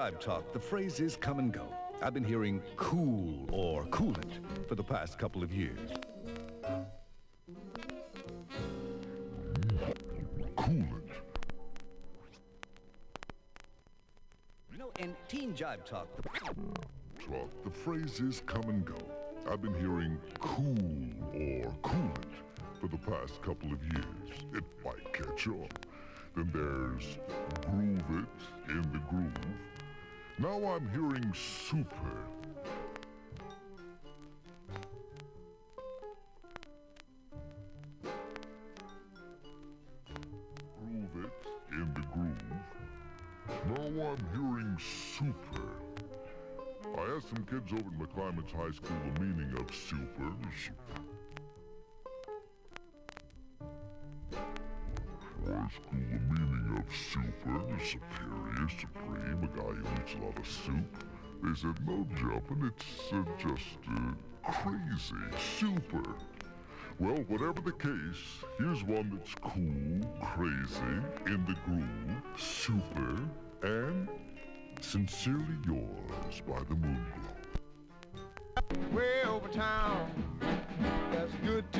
I've talked, the phrases come and go. I've been hearing cool or coolant for the past couple of years. Coolant. You know, in Teen Jive Talk, the Talk. The phrases come and go. I've been hearing cool or coolant for the past couple of years. It might catch on. Then there's groove it in the groove. Now I'm hearing super. Groove it in the groove. Now I'm hearing super. I asked some kids over at McClymonds High School the meaning of super. Is superior, supreme, a guy who eats a lot of soup. They said, no jumping, it's uh, just uh, crazy, super. Well, whatever the case, here's one that's cool, crazy, in the groove, super, and sincerely yours by the Moonglow. way over town. That's good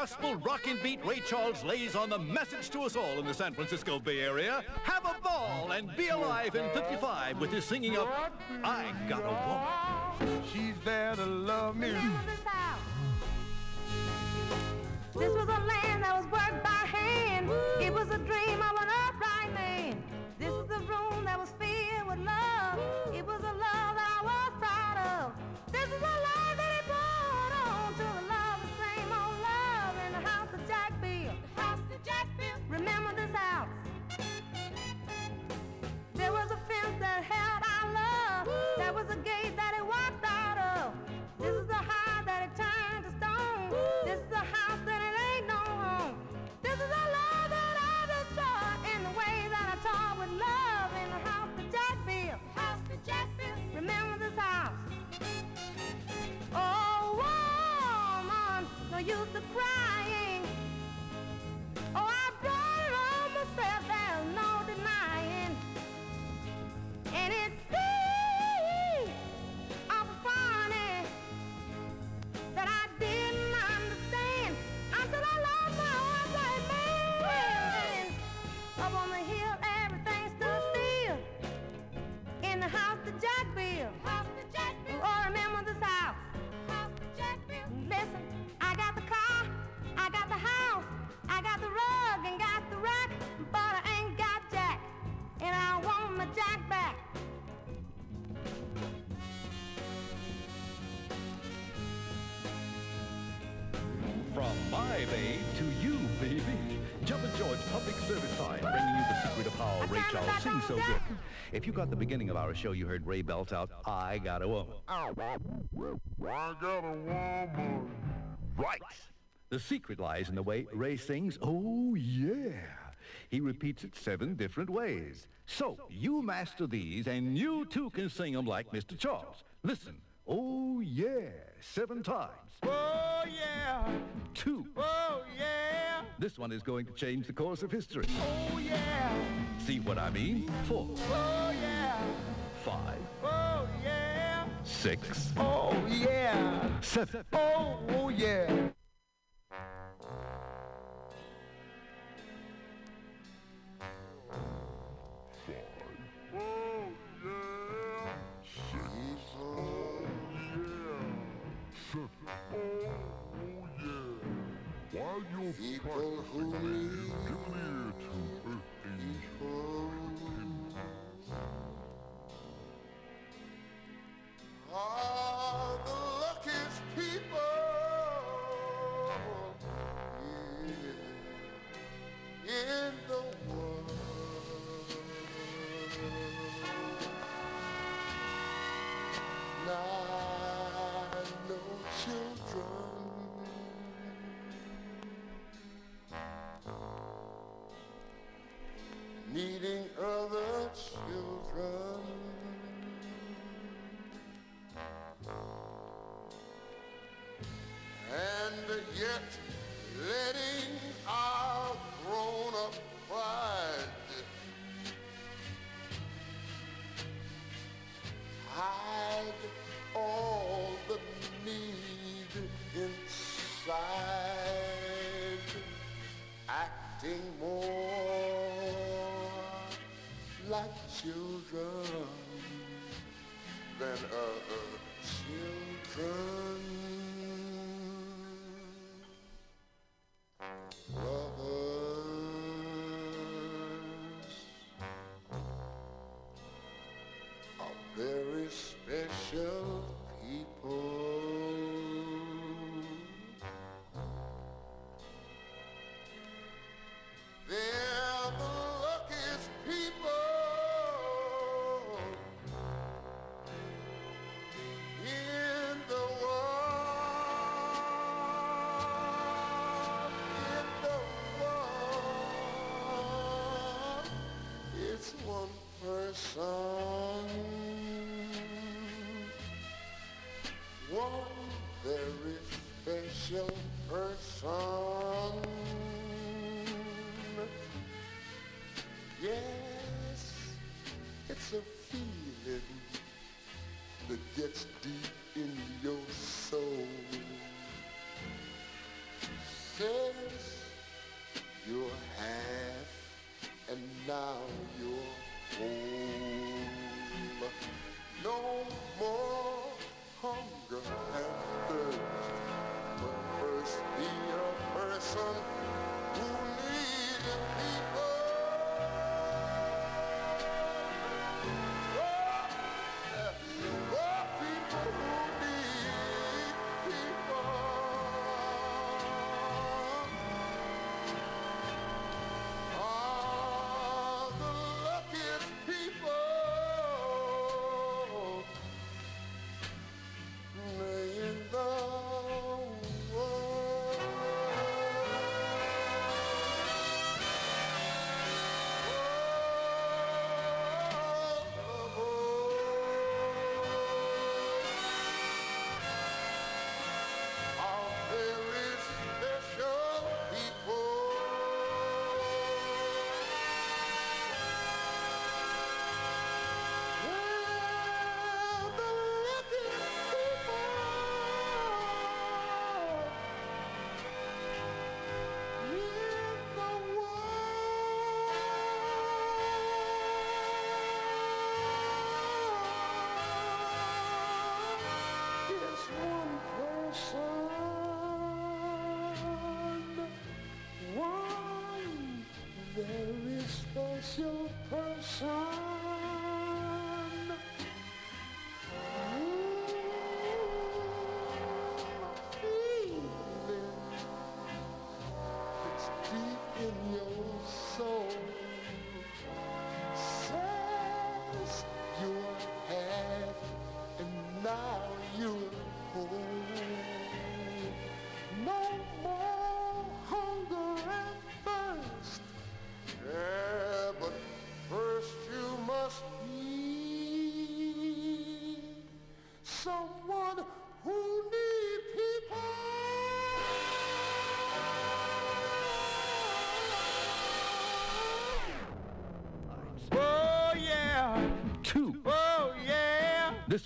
Gospel rockin' beat, Ray Charles lays on the message to us all in the San Francisco Bay Area. Have a ball and be alive in 55 with his singing of I Got a Woman. She's there to love me. From my babe to you, baby. Jumpin' George Public Service Time, bringing you the secret of how Ray Charles sings so good. If you got the beginning of our show, you heard Ray belt out, I Got a Woman. I got a woman. Right. The secret lies in the way Ray sings, oh yeah. He repeats it seven different ways. So, you master these, and you too can sing them like Mr. Charles. Listen. Oh, yeah, seven times. Oh, yeah. Two. Oh, yeah. This one is going to change the course of history. Oh, yeah. See what I mean? Four. Oh, yeah. Five. Oh, yeah. Six. Oh, yeah. Seven. Oh, oh yeah. people who need Leading up. uh, person. Yes, it's a feeling that gets deep.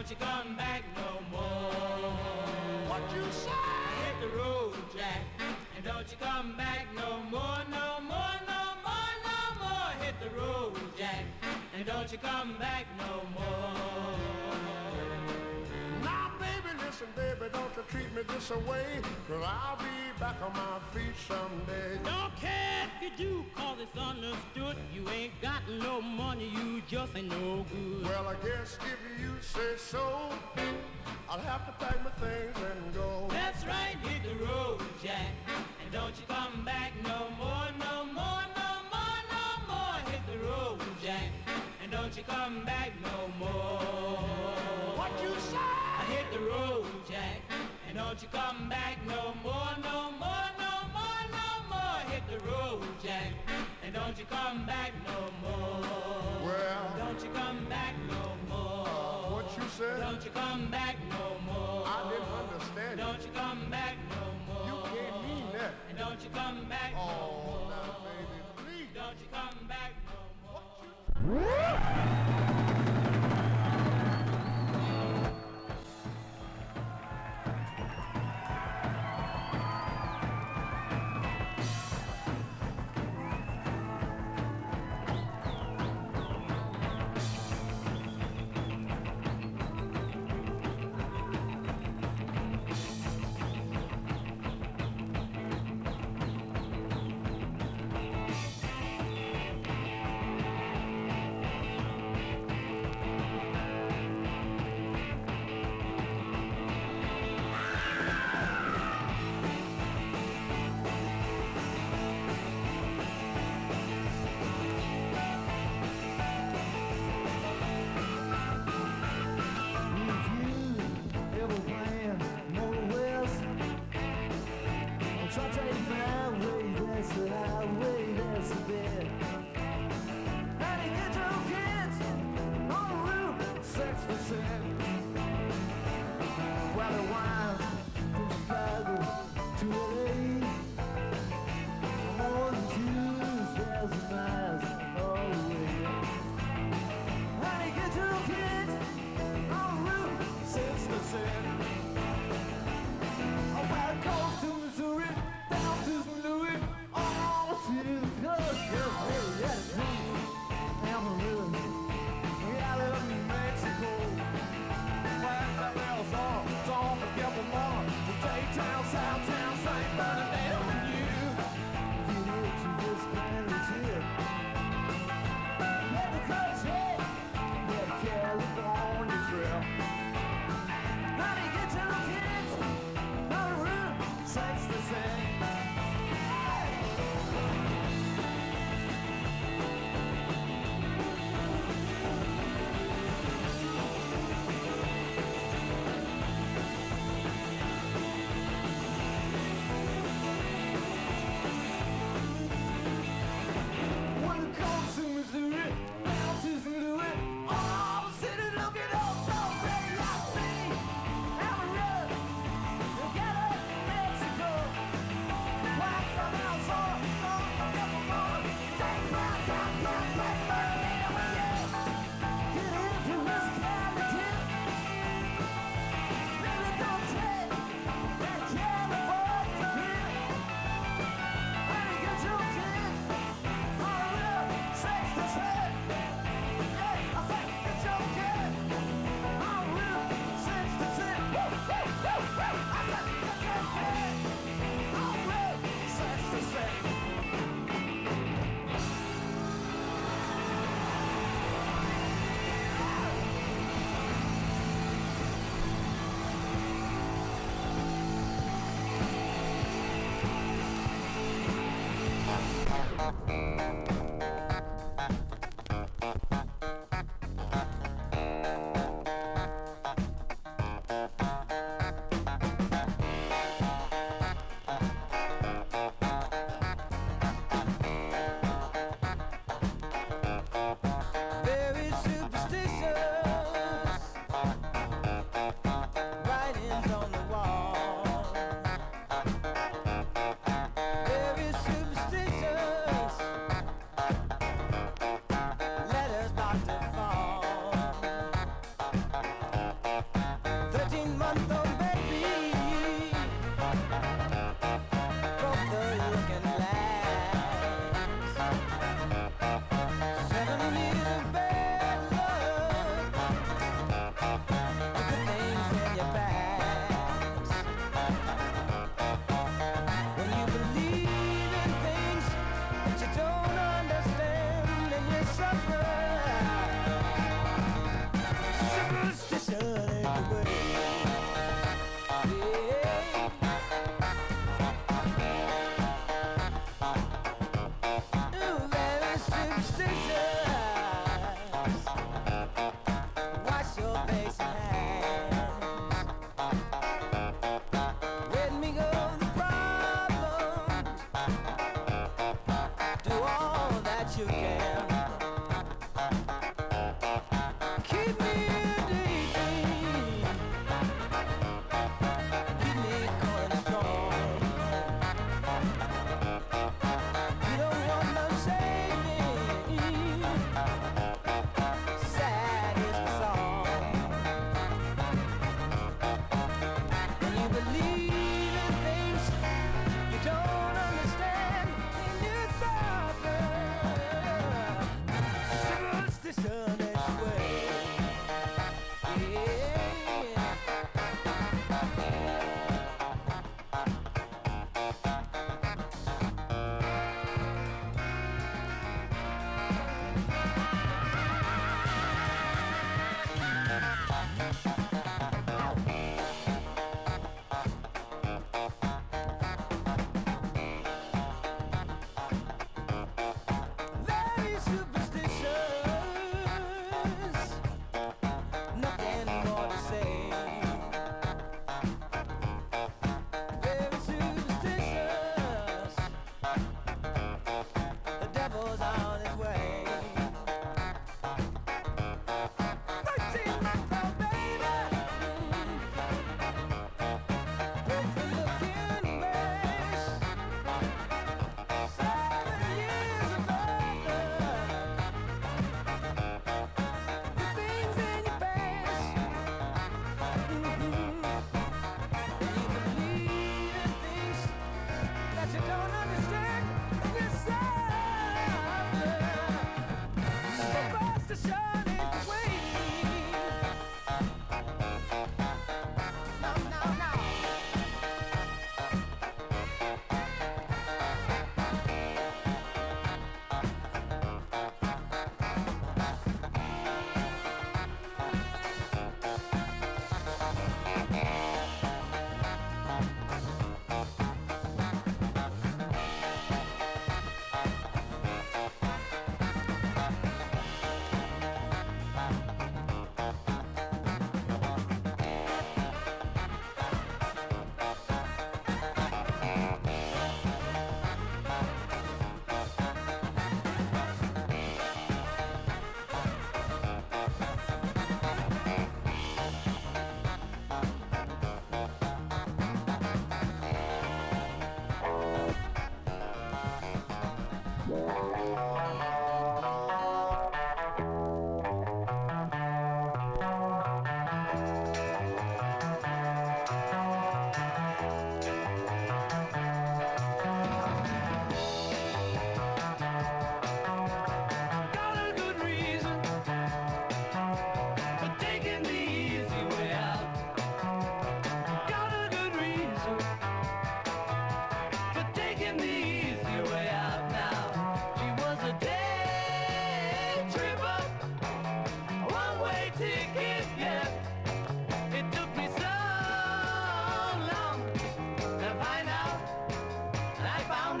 don't you come back no more. What you say? Hit the road, Jack. And don't you come back no more, no more, no more, no more. Hit the road, Jack. And don't you come back no more. Listen, baby, don't you treat me this way. Cause I'll be back on my feet someday. Don't care if you do, cause it's understood. You ain't got no money, you just ain't no good. Well, I guess if you say so, I'll have to pack my things and go. That's right, hit the road, Jack. And don't you come back no more, no more, no more, no more. Hit the road, Jack. And don't you come back no more. What you say? Hit the road, Jack. And don't you come back no more, no more, no more, no more. Hit the road, Jack. And don't you come back no more. Well, Don't you come back no more. what you said? Don't you come back no more. I didn't understand you. Don't you come back no more. You can't mean that. And don't you come back no Oh, more. now, baby, please. Don't you come back no more. Laugh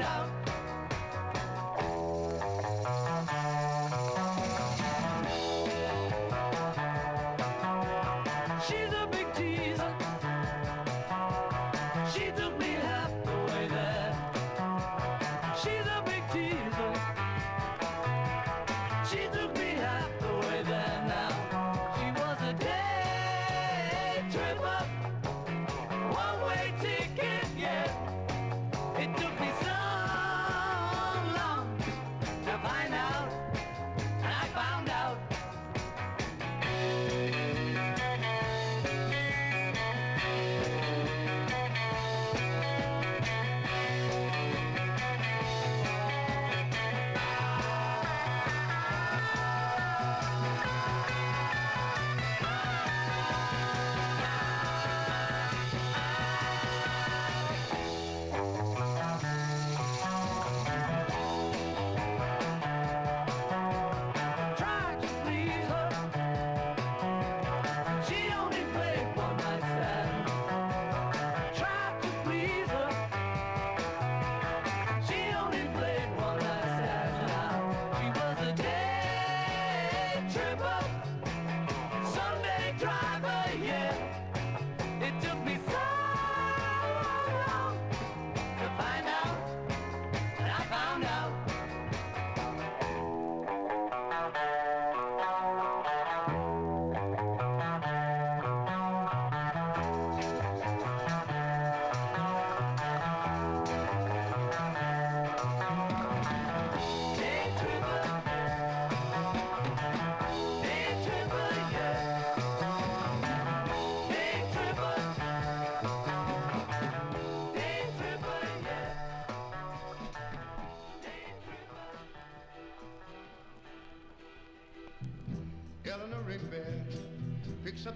no.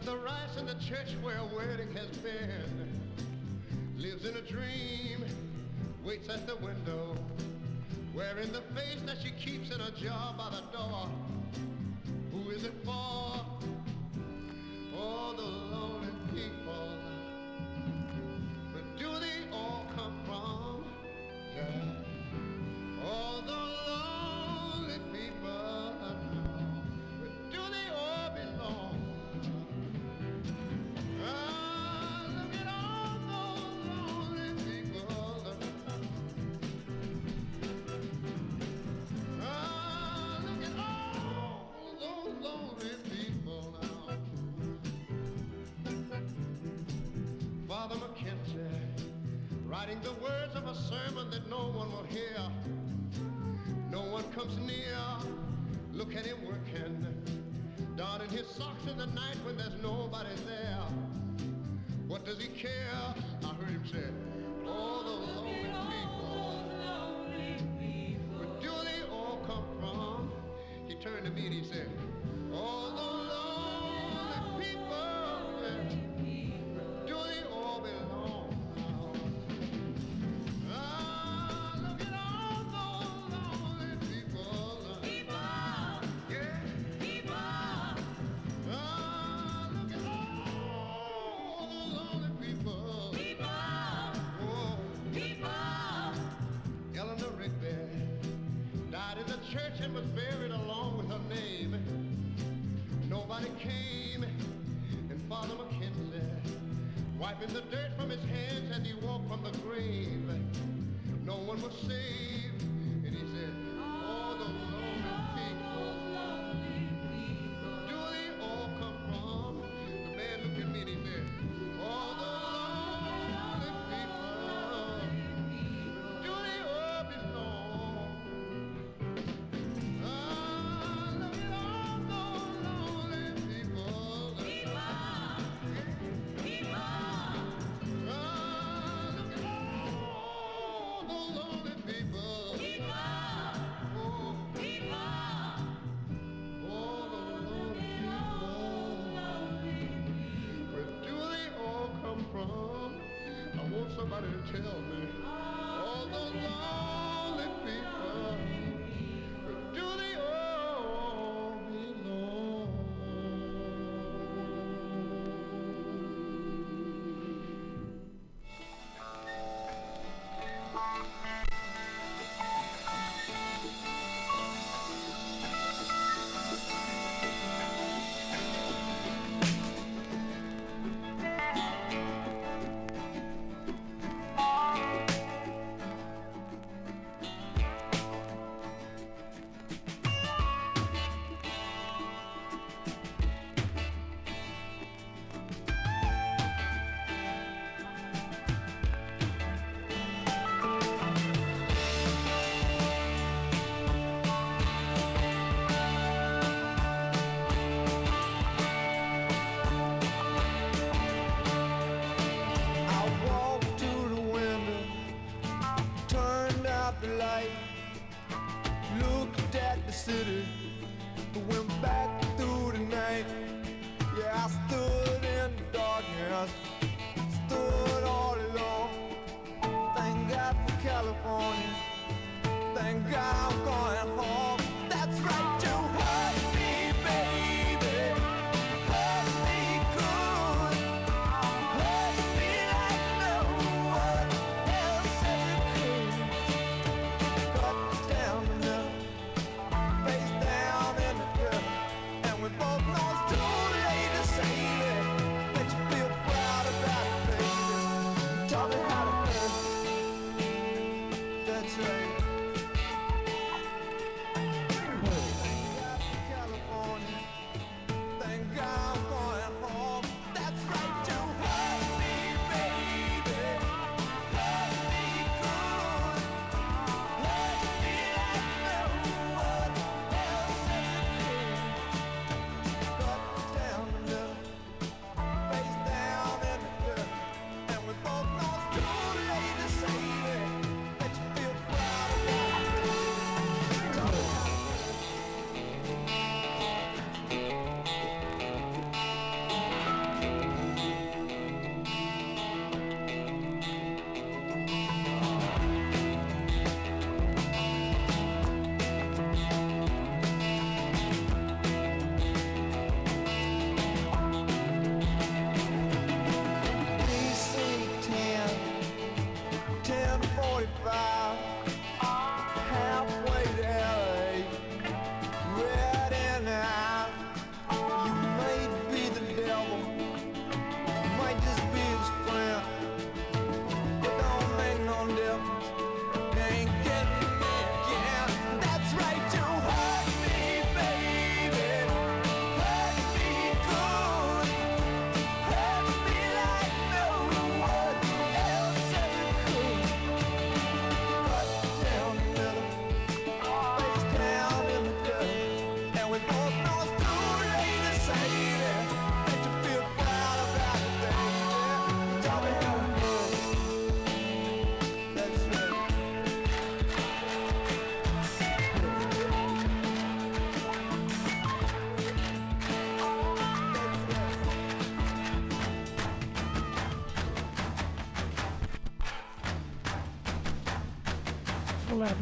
the rice in the church where a wedding has been. Lives in a dream, waits at the window, wearing the face that she keeps in a jar by the door. church and was buried along with her name. Nobody came, and Father McKenzie, wiping the dirt from his hands as he walked from the grave. No one was saved, and he said,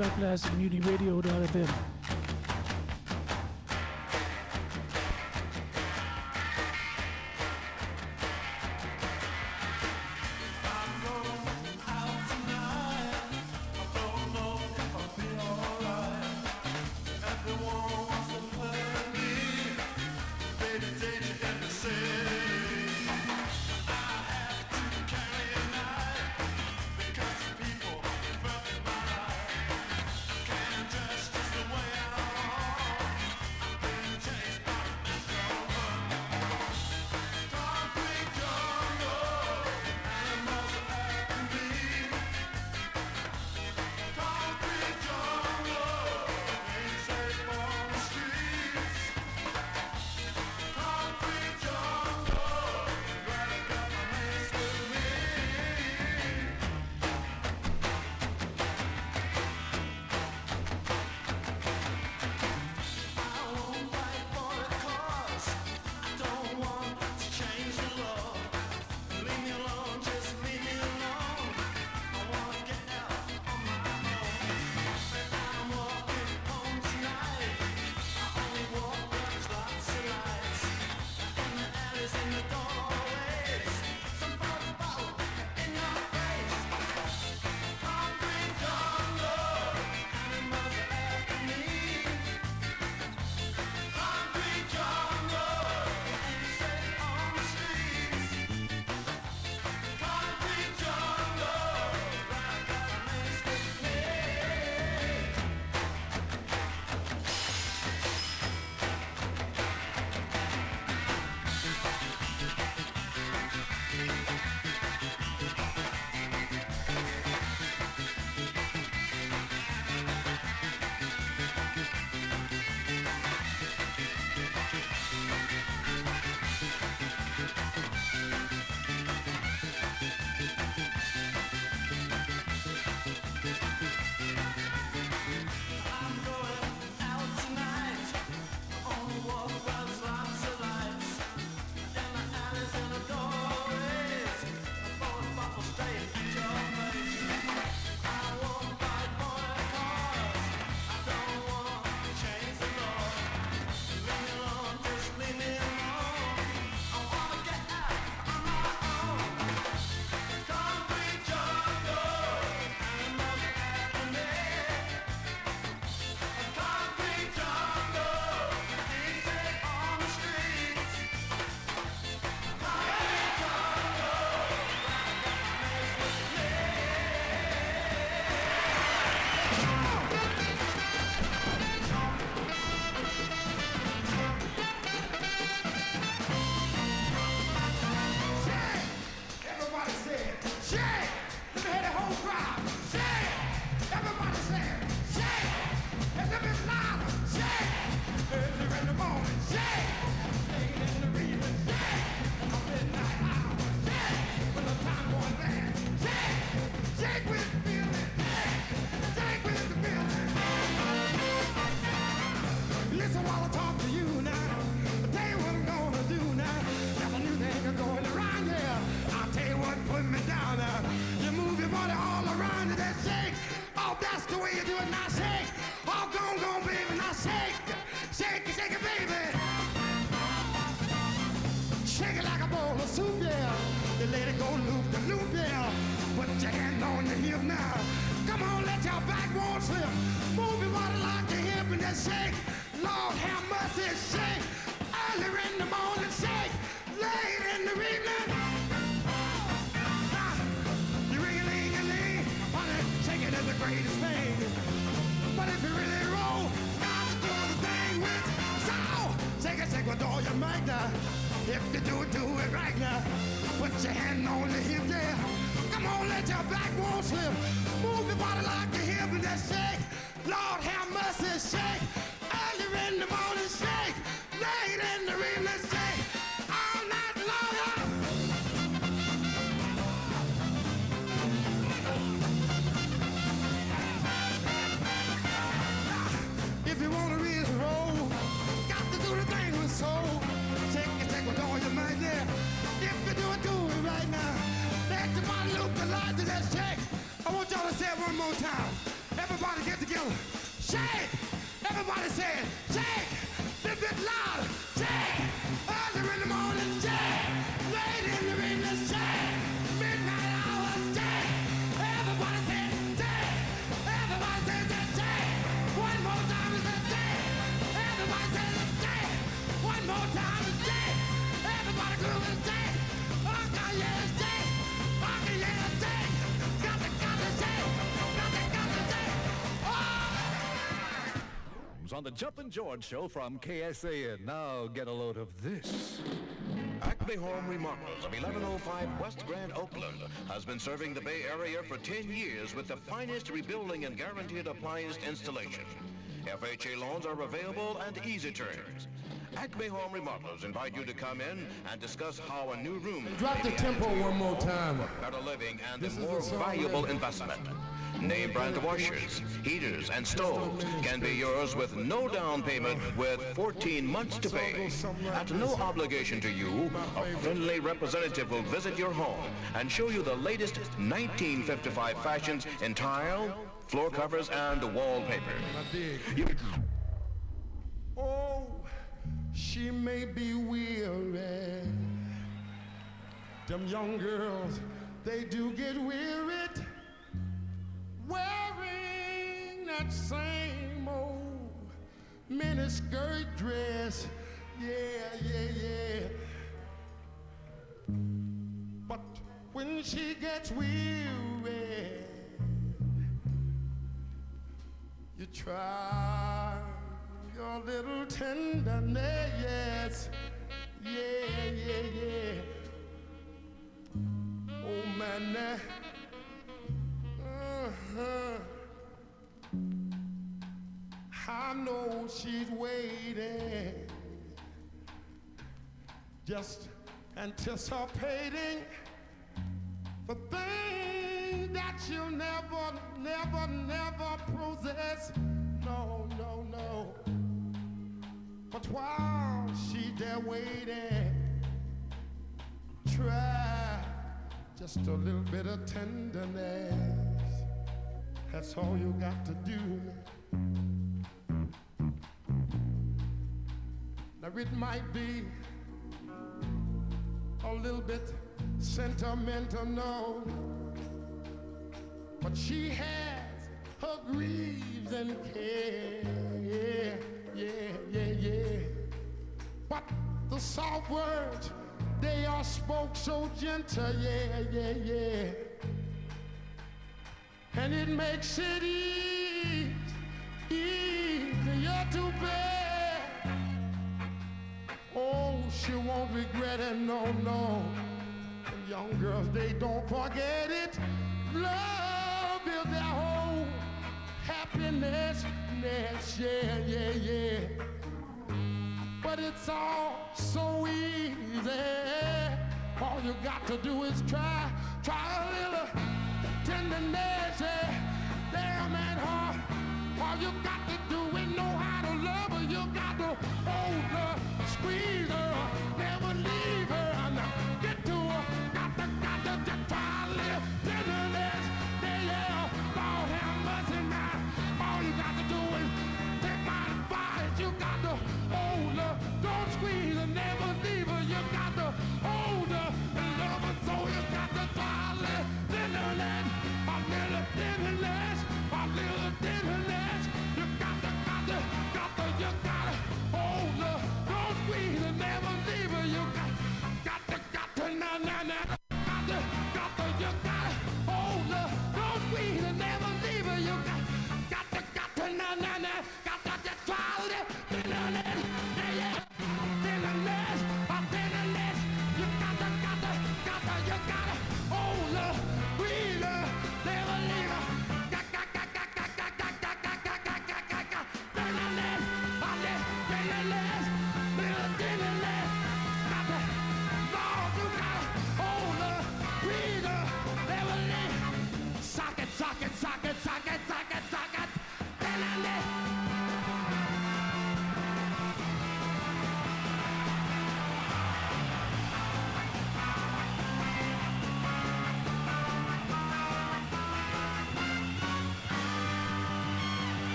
Like Classic Community Radio.fm. Your back On the Jumpin' George Show from KSAN. Now get a load of this. Acme Home Remodels of 1105 West Grand Oakland has been serving the Bay Area for 10 years with the finest rebuilding and guaranteed appliance installation. FHA loans are available and easy terms. Acme Home Remodelers invite you to come in and discuss how a new room Drop the tempo one more time. for Better living and This a more a valuable that- investment. Name brand washers, heaters, and stoves can be yours with no down payment with 14 months to pay. At no obligation to you, a friendly representative will visit your home and show you the latest 1955 fashions in tile, floor covers, and wallpaper. You- Oh, she may be weary. Them young girls, they do get wearied wearing that same old miniskirt dress. Yeah, yeah, yeah. But when she gets weary, you try your little tenderness. Yeah, yeah, yeah. Oh man, that- I know she's waiting, just anticipating for things that you'll never, never, never possess. No, no, no. But while she's there waiting, try just a little bit of tenderness. That's all you got to do. It might be a little bit sentimental, no, but she has her griefs and care. Yeah, yeah, yeah, yeah. But the soft words, they are spoke so gentle. Yeah, yeah, yeah. And it makes it easy, easier to bear. Oh, she won't regret it, no, no. And young girls, they don't forget it. Love is their whole happiness. Yes, yeah, yeah, yeah. But it's all so easy. All you got to do is try, try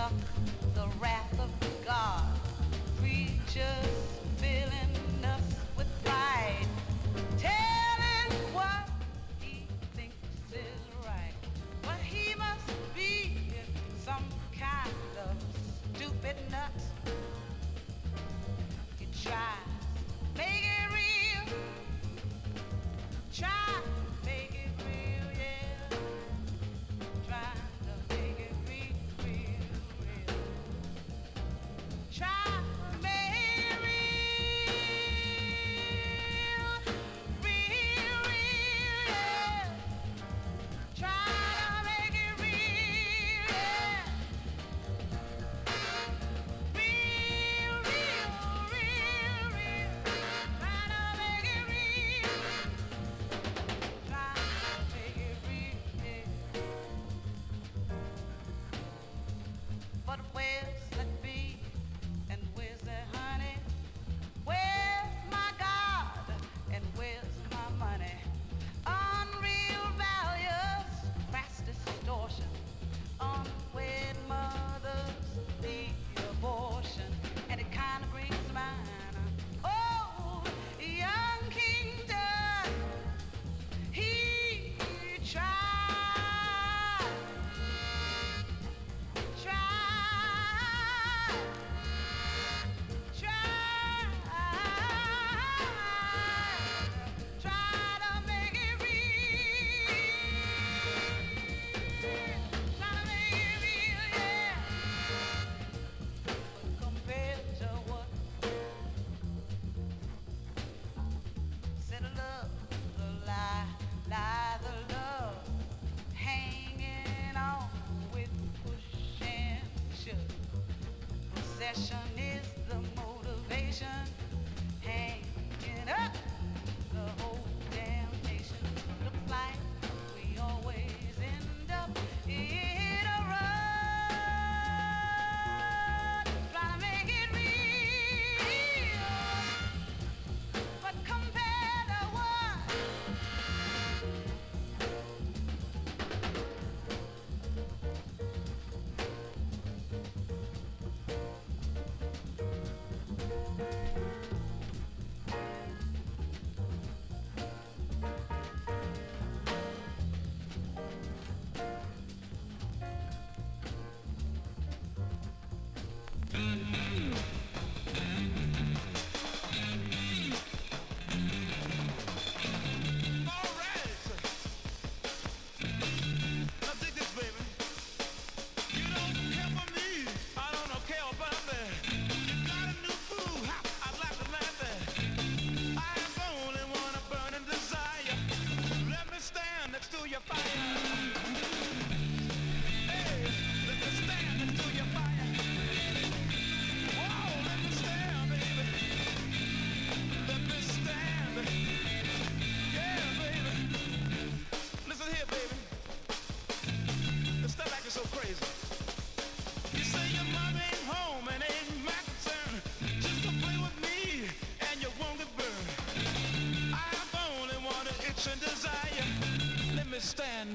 duck the wrath of God. Preachers filling us with pride, telling what he thinks is right. But he must be some kind of stupid nut. He tried. fashion.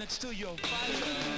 it's still your fight.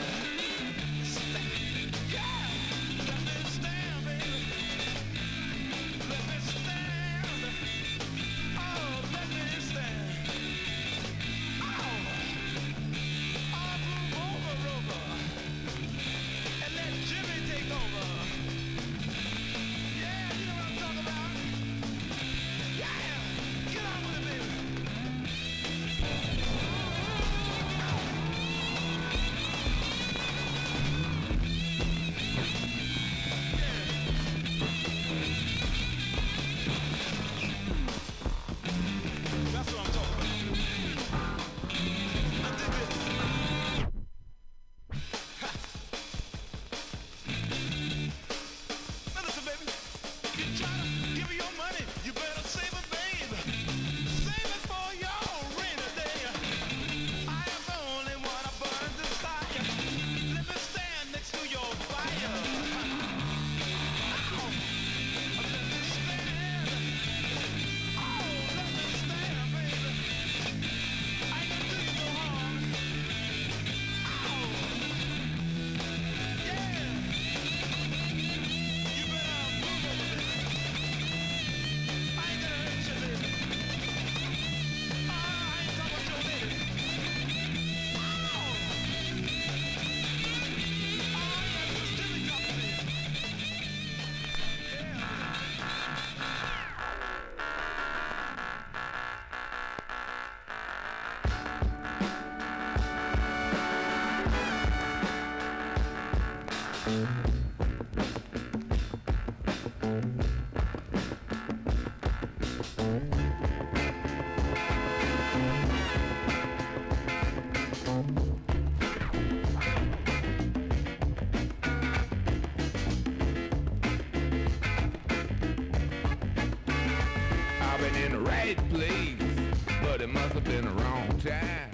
must have been the wrong time.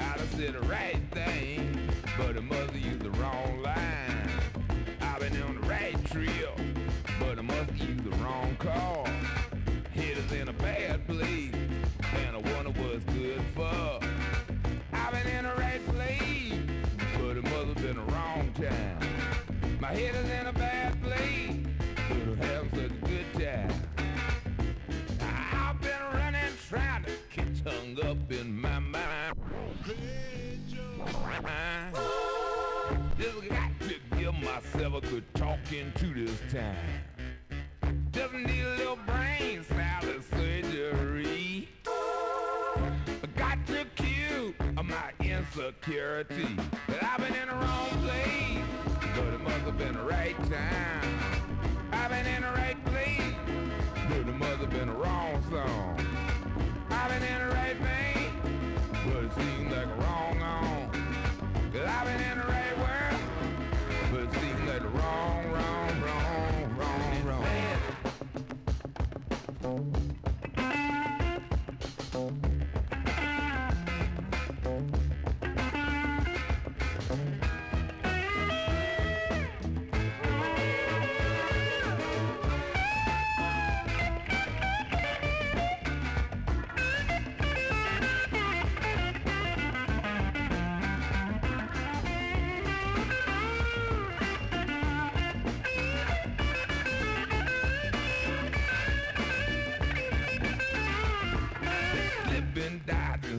I'd have said right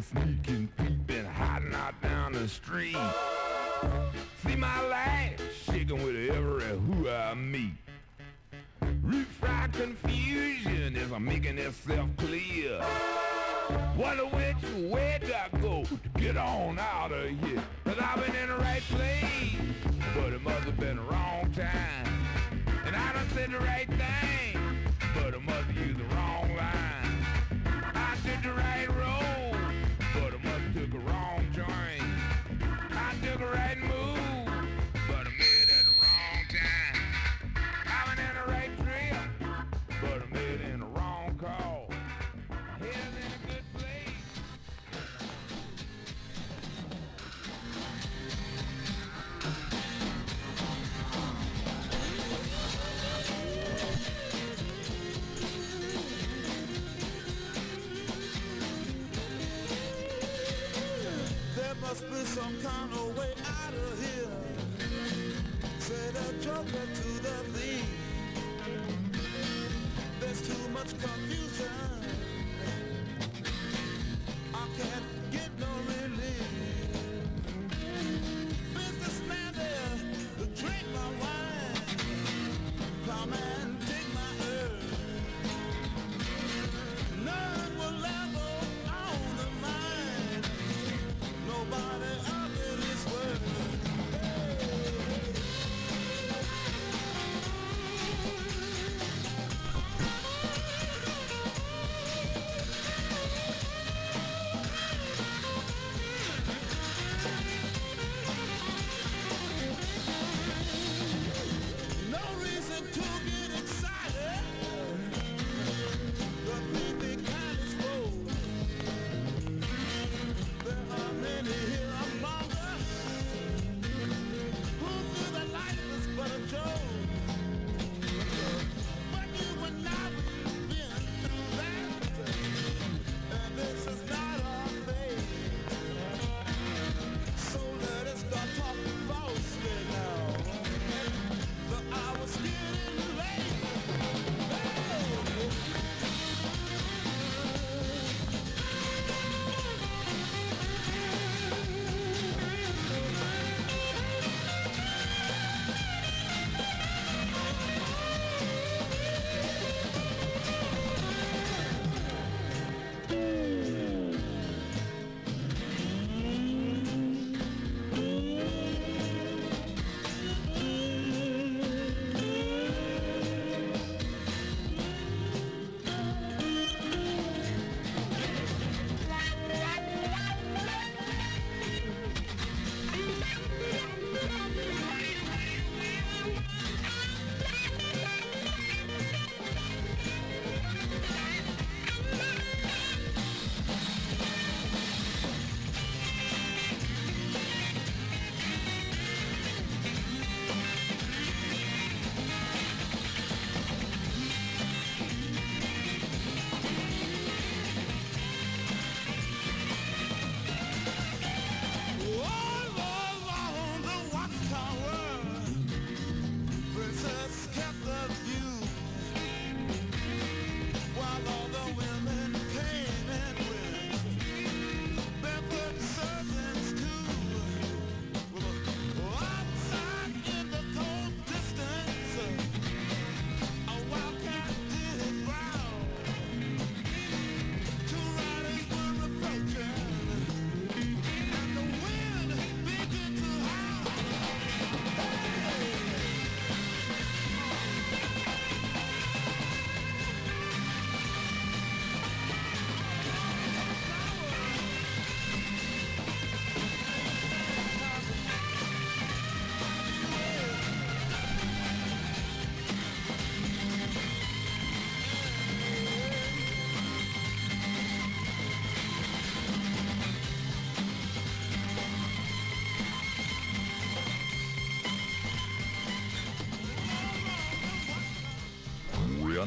and sneaking, peeping, hiding out down the street. See my life shaking with every who I meet. Root fried confusion as I'm making itself clear. Wonder which way do I go to get on out of here? Cause I've been in the right place, but it must have been the wrong time. And I done said the right thing, but it must have used the wrong love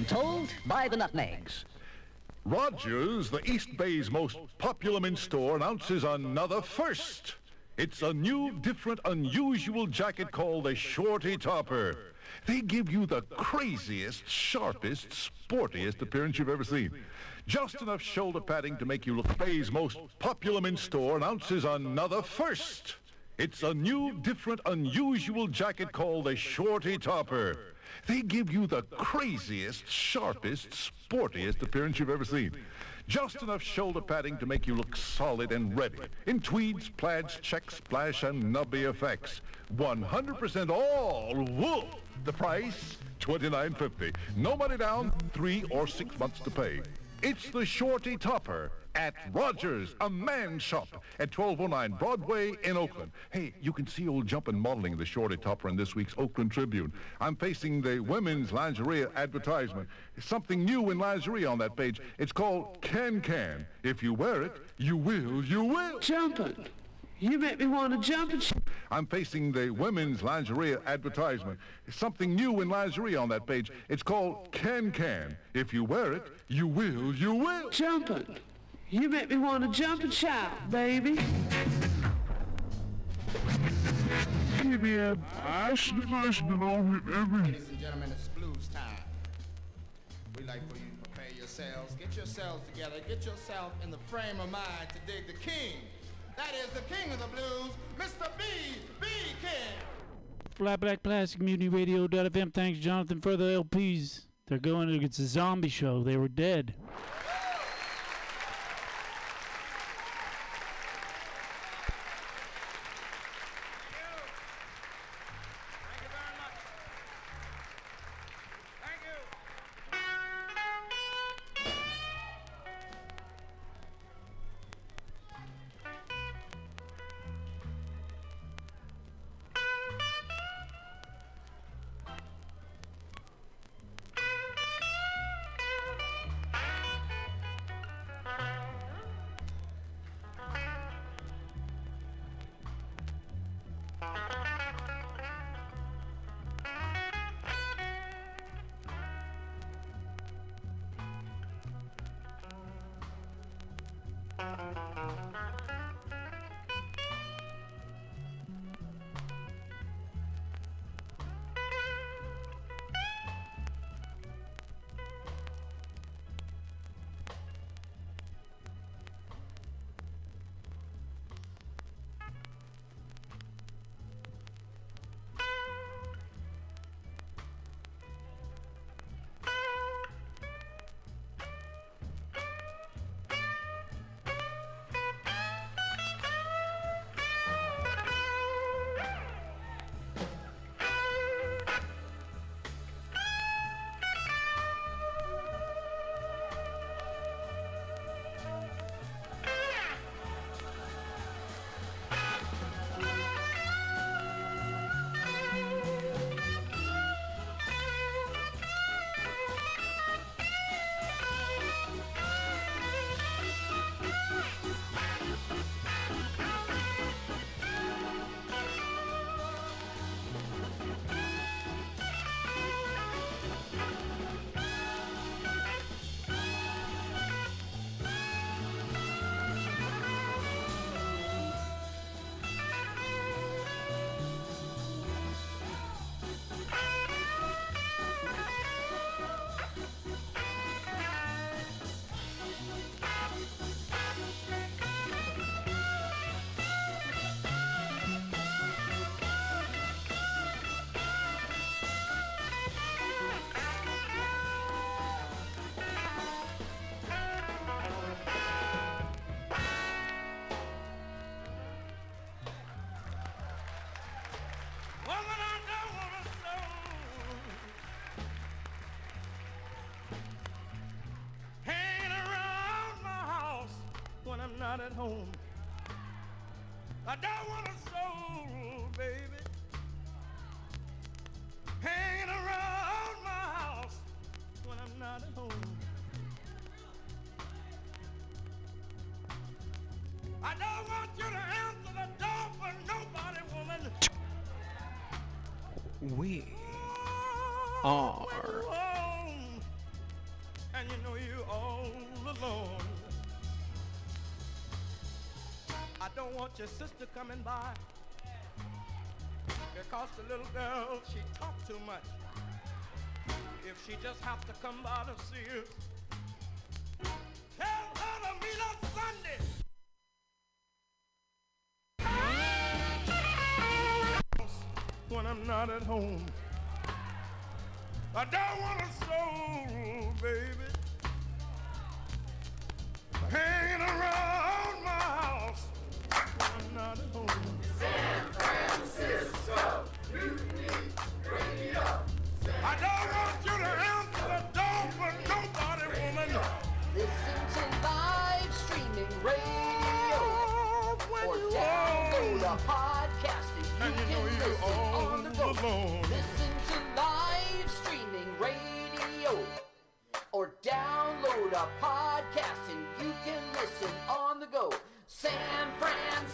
Told by the nutmegs. Rogers, the East Bay's most popular mint store, announces another first. It's a new, different, unusual jacket called the Shorty Topper. They give you the craziest, sharpest, sportiest appearance you've ever seen. Just enough shoulder padding to make you look Bay's most popular mint store announces another first. It's a new, different, unusual jacket called the Shorty Topper. They give you the craziest, sharpest, sportiest appearance you've ever seen. Just enough shoulder padding to make you look solid and ready. In tweeds, plaids, checks, splash, and nubby effects. 100% all wool. The price, $29.50. No money down, three or six months to pay. It's the Shorty Topper at Rogers, a man shop at 1209 Broadway in Oakland. Hey, you can see old jumpin' modeling the Shorty Topper in this week's Oakland Tribune. I'm facing the women's lingerie advertisement. Something new in lingerie on that page. It's called Can Can. If you wear it, you will, you will. Jumpin'. You make me want to jump and I'm facing the women's lingerie advertisement. Something new in lingerie on that page. It's called Can Can. If you wear it, you will, you will. Jumpin'. You make me want to jump and shout, baby. Give me a national over every. Ladies and gentlemen, it's blues time. We'd like for you to prepare yourselves, get yourselves together, get yourself in the frame of mind to dig the king. That is the king of the blues, Mr. B. B. King. Flat Black Plastic Mutiny Radio.fm. Thanks, Jonathan, for the LPs. They're going it's a zombie show. They were dead. Not at home. I don't want a soul, baby. Hanging around my house when I'm not at home. I don't want you to answer the door for nobody, woman. We oh, are and you know you all alone. I don't want your sister coming by. Because the little girl, she talk too much. If she just have to come by to see us, tell her to meet us Sunday. When I'm not at home, I don't want a soul, baby, hanging around my house not home. San Francisco, mutiny, bring it up. San I don't want you to answer the door for nobody, woman. Listen to live streaming radio. When or download a podcast and you, you can listen all on the go. Alone. Listen to live streaming radio. Or download a podcast and you can listen on the go. San Francisco.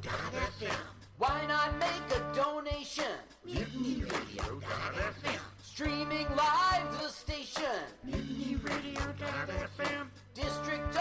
MutinyRadio.fm. Why not make a donation? MutinyRadio.fm. Streaming live the station. MutinyRadio.fm. District